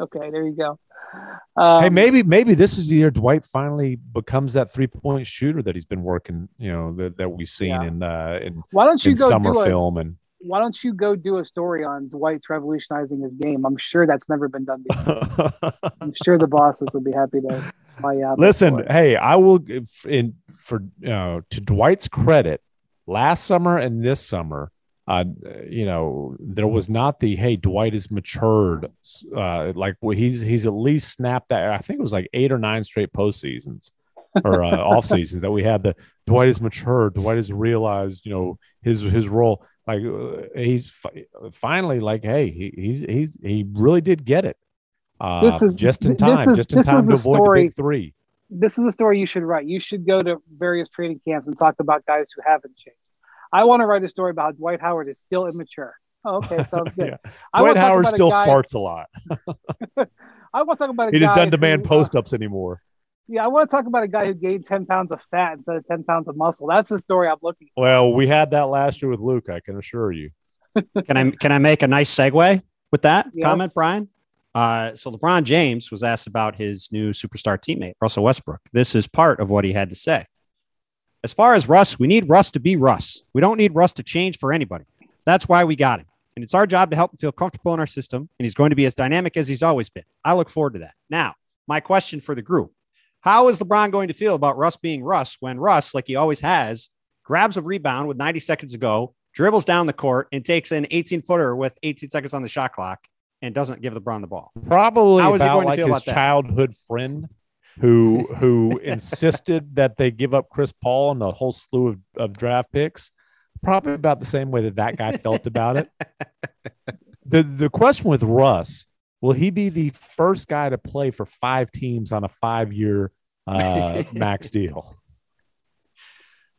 Okay. There you go. Um, hey, maybe maybe this is the year Dwight finally becomes that three point shooter that he's been working. You know that, that we've seen Yeah. in uh, in, Why don't you in go summer do a, film and. Why don't you go do a story on Dwight's revolutionizing his game? I'm sure that's never been done before. I'm sure the bosses would be happy to buy out. Listen, hey, I will in for you know to Dwight's credit, last summer and this summer, uh, you know, there was not the hey, Dwight is matured. Uh, like well, he's he's at least snapped that. I think it was like eight or nine straight postseasons or uh, off seasons that we had. The Dwight is matured. Dwight has realized, you know, his his role. Like uh, he's fi- finally like, hey, he, he's he's he really did get it. Uh, This is- just in time, is- just in time to avoid story- the big three. this is a story you should write. You should go to various training camps and talk about guys who haven't changed. I want to write a story about how Dwight Howard is still immature. Oh, okay, sounds good. Yeah. I Dwight Howard still guy- farts a lot. I want to talk about a He guy just doesn't demand uh, post ups anymore. yeah, I want to talk about a guy who gained ten pounds of fat instead of ten pounds of muscle. That's the story I'm looking. for. Well, we had that last year with Luke. I can assure you. Can I can I make a nice segue with that Yes. comment, Brian? Uh, so LeBron James was asked about his new superstar teammate, Russell Westbrook. This is part of what he had to say. As far as Russ, we need Russ to be Russ. We don't need Russ to change for anybody. That's why we got him. and it's our job to help him feel comfortable in our system. And he's going to be as dynamic as he's always been. I look forward to that. Now, my question for the group How is LeBron going to feel about Russ being Russ when Russ, like he always has, grabs a rebound with 90 seconds to go, dribbles down the court, and takes an 18 footer with 18 seconds on the shot clock and doesn't give LeBron the ball? Probably How is he going to like feel his about that? childhood friend who who insisted that they give up Chris Paul and a whole slew of, of draft picks. Probably about the same way that that guy felt about it. The the question with Russ will he be the first guy to play for five teams on a five year uh, max deal?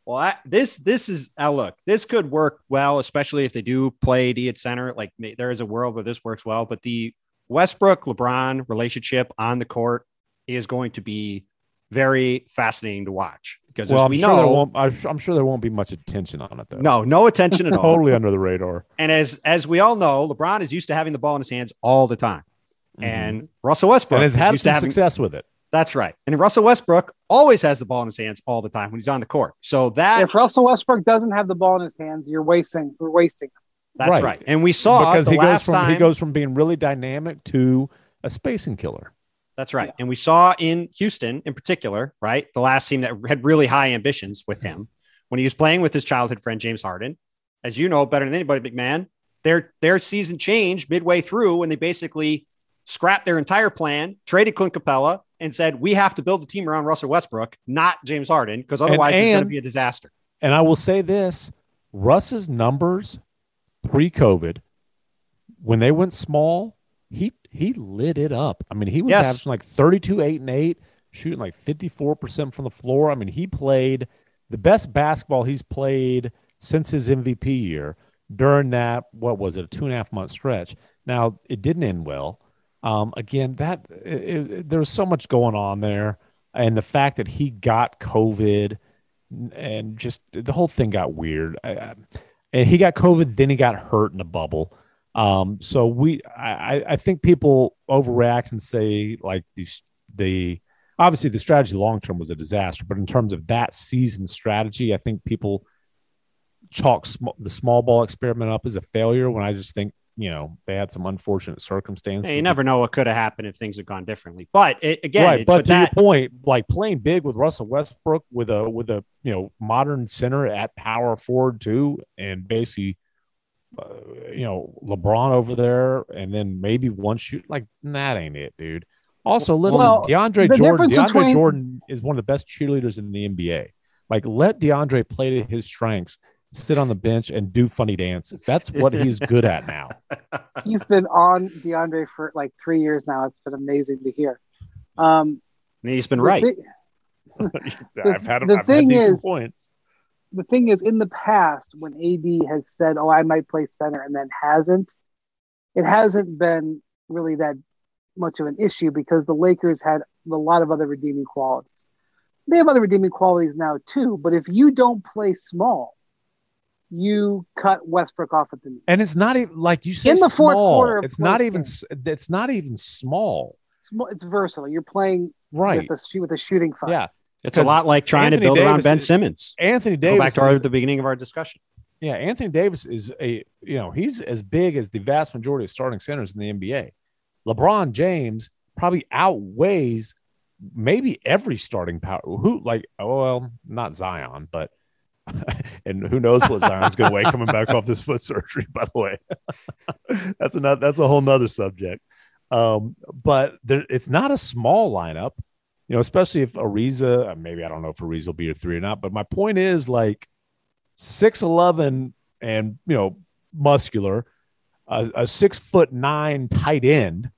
Well, I, this this is uh, look. This could work well, especially if they do play D at center. Like there is a world where this works well, but the Westbrook LeBron relationship on the court is going to be very fascinating to watch because Well, as I'm we sure there know, won't. I'm I'm sure there won't be much attention on it though. no, no attention at all. totally under the radar. And as as we all know, LeBron is used to having the ball in his hands all the time, Mhm. and Russell Westbrook and has had some having success with it. That's right. And Russell Westbrook always has the ball in his hands all the time when he's on the court. So that If Russell Westbrook doesn't have the ball in his hands, you're wasting. We're wasting. that's Right. right. And we saw because the he goes from time he goes from being really dynamic to a spacing killer. That's right. And we saw in Houston in particular, right? The last team that had really high ambitions with mm-hmm. him when he was playing with his childhood friend James Harden. As you know better than anybody, MacMahon, their their season changed midway through when they basically scrapped their entire plan, traded Clint Capela, and said, We have to build a team around Russell Westbrook, not James Harden, because otherwise he's going to be a disaster. And I will say this: Russ's numbers pre-COVID, when they went small, he he lit it up. I mean, he was Yes. averaging like 32, 8, and 8, shooting like 54% from the floor. I mean, he played the best basketball he's played since his MVP year during that, what was it, a two and a half month stretch. Now, it didn't end well. Um, again, that it, it, there was so much going on there. And the fact that he got COVID and just the whole thing got weird. I, I, and he got COVID, then he got hurt in the bubble. Um, so we, I, I- think people overreact and say like the the obviously the strategy long term was a disaster, but in terms of that season strategy, I think people chalk sm- the small ball experiment up as a failure. When I just think you know they had some unfortunate circumstances. Hey, you never know what could have happened if things had gone differently. But it, again, right, it- but, to that, your point, like playing big with Russell Westbrook with a with a you know modern center at power forward too, and basically, uh, you know LeBron over there, and then maybe one shoot like that ain't it, dude. Also, listen, Well, DeAndre Jordan. DeAndre between- Jordan is one of the best cheerleaders in the NBA. Like, let DeAndre play to his strengths, sit on the bench, and do funny dances. That's what he's good at now. He's been on DeAndre for like three years now. It's been amazing to hear. Um, and he's been right. thi- I've had, the I've had thing decent is- points. The thing is, in the past, when AD has said, "Oh, I might play center," and then hasn't, it hasn't been really that much of an issue because the Lakers had a lot of other redeeming qualities. They have other redeeming qualities now too, but if you don't play small, you cut Westbrook off at the knee. And it's not even like you said. In the fourth small. quarter it's not even. game. It's not even small. It's, it's versatile. You're playing Right. with a with a shooting five. Yeah. It's a lot like trying Anthony to build around Ben is- Simmons. Anthony Go Davis. back to our, is- the beginning of our discussion. yeah, Anthony Davis is a you know he's as big as the vast majority of starting centers in the NBA. LeBron James probably outweighs maybe every starting power. Who like oh well not Zion, but and who knows what Zion's going to weigh coming back off this foot surgery. By the way, that's another that's a whole nother subject. Um, but there, it's not a small lineup, you know, especially if Ariza. Uh, maybe I don't know if Ariza will be a three or not. But my point is like six eleven and you know muscular, a, a six foot nine tight end,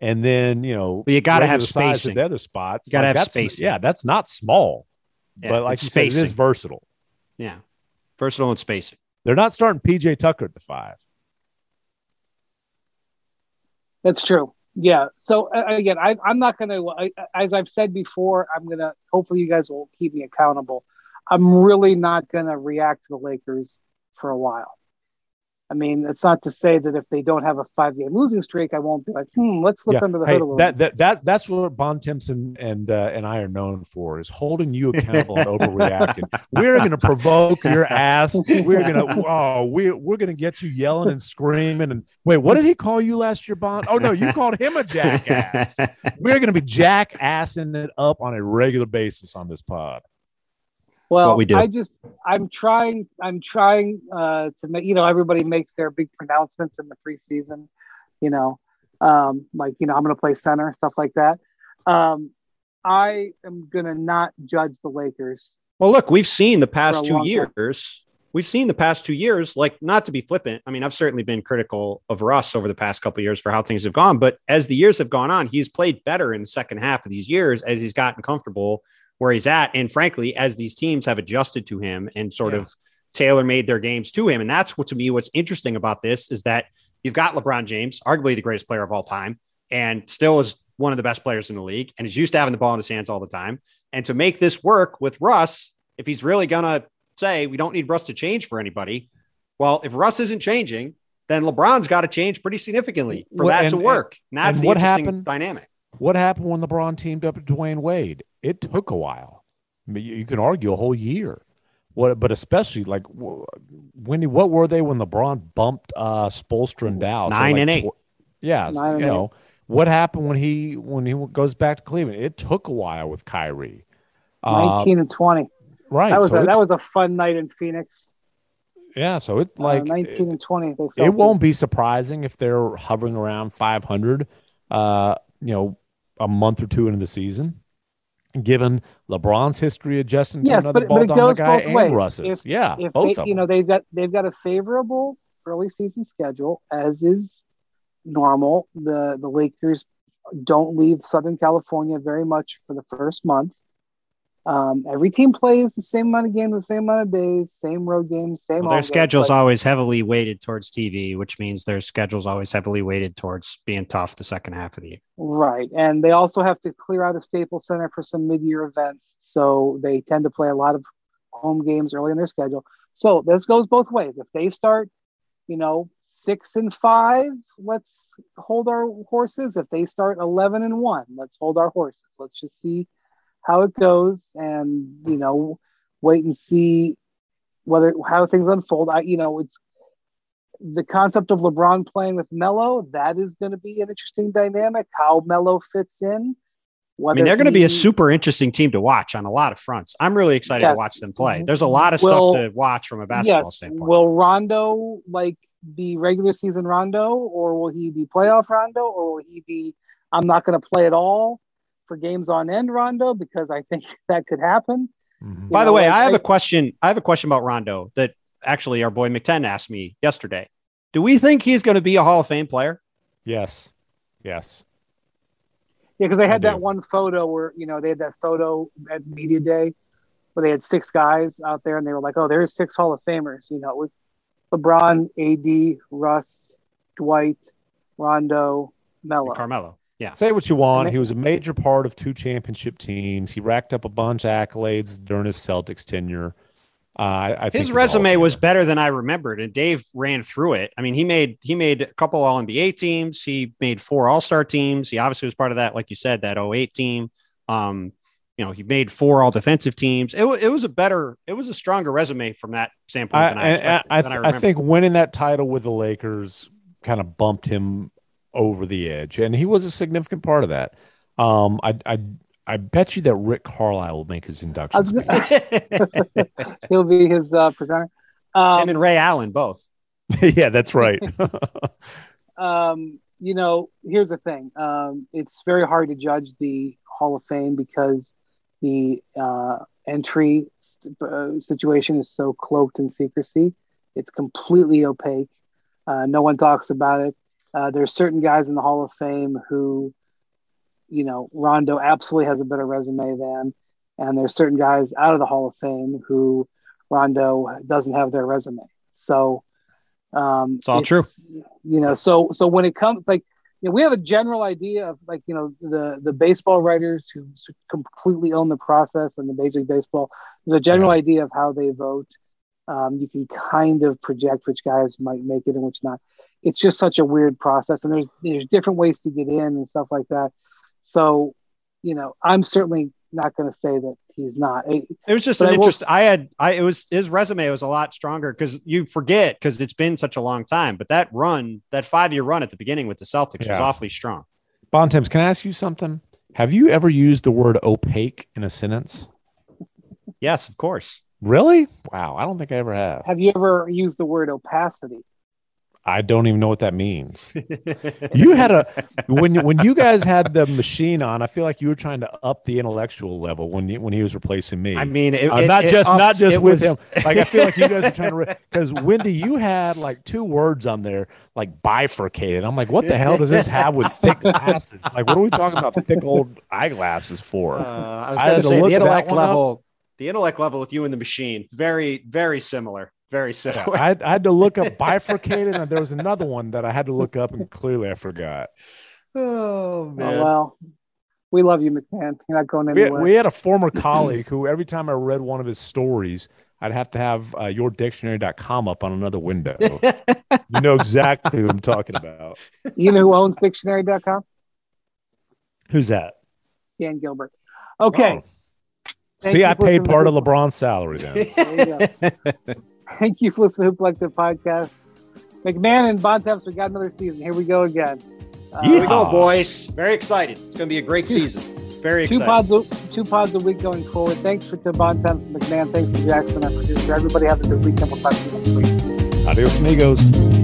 and then you know But you gotta have regular size at the other spots. You gotta have that's- spacing. Yeah, that's not small, Yeah, but like it's you said, it is versatile. Yeah. Versatile and spacing. They're not starting PJ Tucker at the five. That's true. Yeah. So uh, again, I, I'm not going to, as I've said before, I'm to, hopefully you guys will keep me accountable. I'm really not to react to the Lakers for a while. I mean, it's not to say that if they don't have a five game losing streak, I won't be like, hmm, let's look Yeah. under the Hey, hood a little. that, bit. that that that's what Bontemps and uh, and I are known for is holding you accountable and overreacting. We're going to provoke your ass. We're going to oh we're we're going to get you yelling and screaming and wait, what did he call you last year, Bon? Oh no, you called him a jackass. We're going to be jackassing it up on a regular basis on this pod. Well, we do. I just, I'm trying, I'm trying uh, to make, you know, everybody makes their big pronouncements in the preseason, you know, um, like, you know, I'm going to play center, stuff like that. Um, I am going to not judge the Lakers. Well, look, we've seen the past two long time. years. We've seen the past two years, like not to be flippant. I mean, I've certainly been critical of Russ over the past couple of years for how things have gone. But as the years have gone on, he's played better in the second half of these years as he's gotten comfortable where he's at. And frankly, as these teams have adjusted to him and sort Yeah. of tailor made their games to him. And that's what to me, what's interesting about this is that you've got LeBron James, arguably the greatest player of all time, and still is one of the best players in the league and is used to having the ball in his hands all the time. And to make this work with Russ, if he's really going to say we don't need Russ to change for anybody, well, if Russ isn't changing, then LeBron's got to change pretty significantly for Well, that to and- work. And that's and the what interesting happened- dynamic. What happened when LeBron teamed up with Dwyane Wade? It took a while. I mean, you you can argue a whole year. What, but especially like wh- when he, what were they when LeBron bumped uh Spoelstra and Dow? Nine like and eight. tw- yeah, so, Nine and you know what happened when he when he goes back to Cleveland? It took a while with Kyrie. Uh, 19 and 20. right. That was so a, it- that was a fun night in Phoenix. yeah. So it Like like 19 and 20. They it won't be surprising if they're hovering around 500 uh you know a month or two into the season given lebron's history adjusting to Yes, another but- ball but dominant guy and ways. russ's. If- yeah if both they, of you them. know they've got they've got a favorable early season schedule as is normal. The the lakers don't leave southern california very much for the first month um, every team plays the same amount of games the same amount of days same road games same Well, their schedule's but- always heavily weighted towards TV, which means their schedule's always heavily weighted towards being tough the second half of the year. Right. And they also have to clear out of Staples Center for some mid year events. So they tend to play a lot of home games early in their schedule. So this goes both ways. If they start, you know, six and five, let's hold our horses. If they start 11 and one, let's hold our horses. Let's just see how it goes and, you know, wait and see whether how things unfold. I, you know, it's the concept of LeBron playing with Melo, that is going to be an interesting dynamic. How Melo fits in. I mean, they're going to be a super interesting team to watch on a lot of fronts. I'm really excited to watch them play. There's a lot of Will- stuff to watch from a basketball Yes. standpoint. Will Rondo like be regular season Rondo, or will he be playoff Rondo, or will he be? I'm not going to play at all for games on end Rondo because I think that could happen. Mhm. By you the way, like, I have I- a question. I have a question about Rondo that actually our boy McTen asked me yesterday. Do we think he's going to be a Hall of Fame player? yes yes Yeah, because they I had do. that one photo where you know they had that photo at media day where they had six guys out there, and they were like, "Oh, there's six Hall of Famers." You know, it was LeBron, AD, Russ, Dwight, Rondo, Melo, And Carmelo. Yeah. say what you want he was a major part of two championship teams he racked up a bunch of accolades during his celtics tenure uh, I, I His resume was better than I remembered, and Dave ran through it. I mean, he made he made a couple All NBA teams. He made four All Star teams. He obviously was part of that, like you said, that 08 team. Um, you know, he made four All Defensive teams. It, wa- it was a better, it was a stronger resume from that standpoint I, than I expected. I, than I I, think winning that title with the Lakers kind of bumped him over the edge, and he was a significant part of that. Um, I, I, I bet you that Rick Carlisle will make his induction speech. He'll be his uh, presenter. him Um, and Ray Allen both. yeah, that's right. um, you know, here's the thing. Um, it's very hard to judge the Hall of Fame because the uh, entry uh, situation is so cloaked in secrecy. It's completely opaque. Uh, no one talks about it. Uh, there's certain guys in the Hall of Fame who, you know, Rondo absolutely has a better resume than, and there's certain guys out of the Hall of Fame who Rondo doesn't have their resume. So, um, It's all true. You know, so so when it comes like you know, we have a general idea of like you know the the baseball writers who completely own the process and the Major League Baseball. There's a general idea of how they vote. Um, you can kind of project which guys might make it and which not. It's just such a weird process, and there's there's different ways to get in and stuff like that. So, you know, I'm certainly not going to say that he's not. It, it was just an I will- interest. I had, I it was his resume was a lot stronger because you forget because it's been such a long time. But that run, that five year run at the beginning with the Celtics was awfully strong. Bontemps, can I ask you something? Have you ever used the word opaque in a sentence? Yes, of course. Really? Wow, I don't think I ever have. have you ever used the word opacity? I don't even know what that means. You had a when when you guys had the machine on. I feel like you were trying to up the intellectual level when you, when he was replacing me. I mean, it, Uh, it- not it just not just with was- him. Like I feel like you guys were trying to because Windy, you had like two words on there like bifurcated. I'm like, what the hell does this have with thick glasses? Like, what are we talking about thick old eyeglasses for? Uh, I was going to say the intellect one up. level, the intellect level with you and the machine, very, very similar. Very similar. I, I had to look up bifurcated, and there was another one that I had to look up, and clearly I forgot. oh Oh, well, we love you, McMahon. You're not going We, anywhere. we had a former colleague who every time I read one of his stories, I'd have to have uh, yourdictionary.com up on another window. you know exactly who I'm talking about. you know who owns dictionary.com? Who's that? Dan Gilbert. Okay. Oh. Thank See, I paid part of LeBron's salary then. There you go. Thank you for listening to Hoop Collective Podcast. MacMahon and Bontemps, we got another season. Here we go again. Uh, Here we go, boys. Very excited. It's going to be a great season. Very two excited. pods, a, two pods a week going forward. Thanks for to Bontemps and MacMahon. Thanks to Jackson, our producer. Everybody have a good weekend. We'll talk to you next week. Adios, amigos.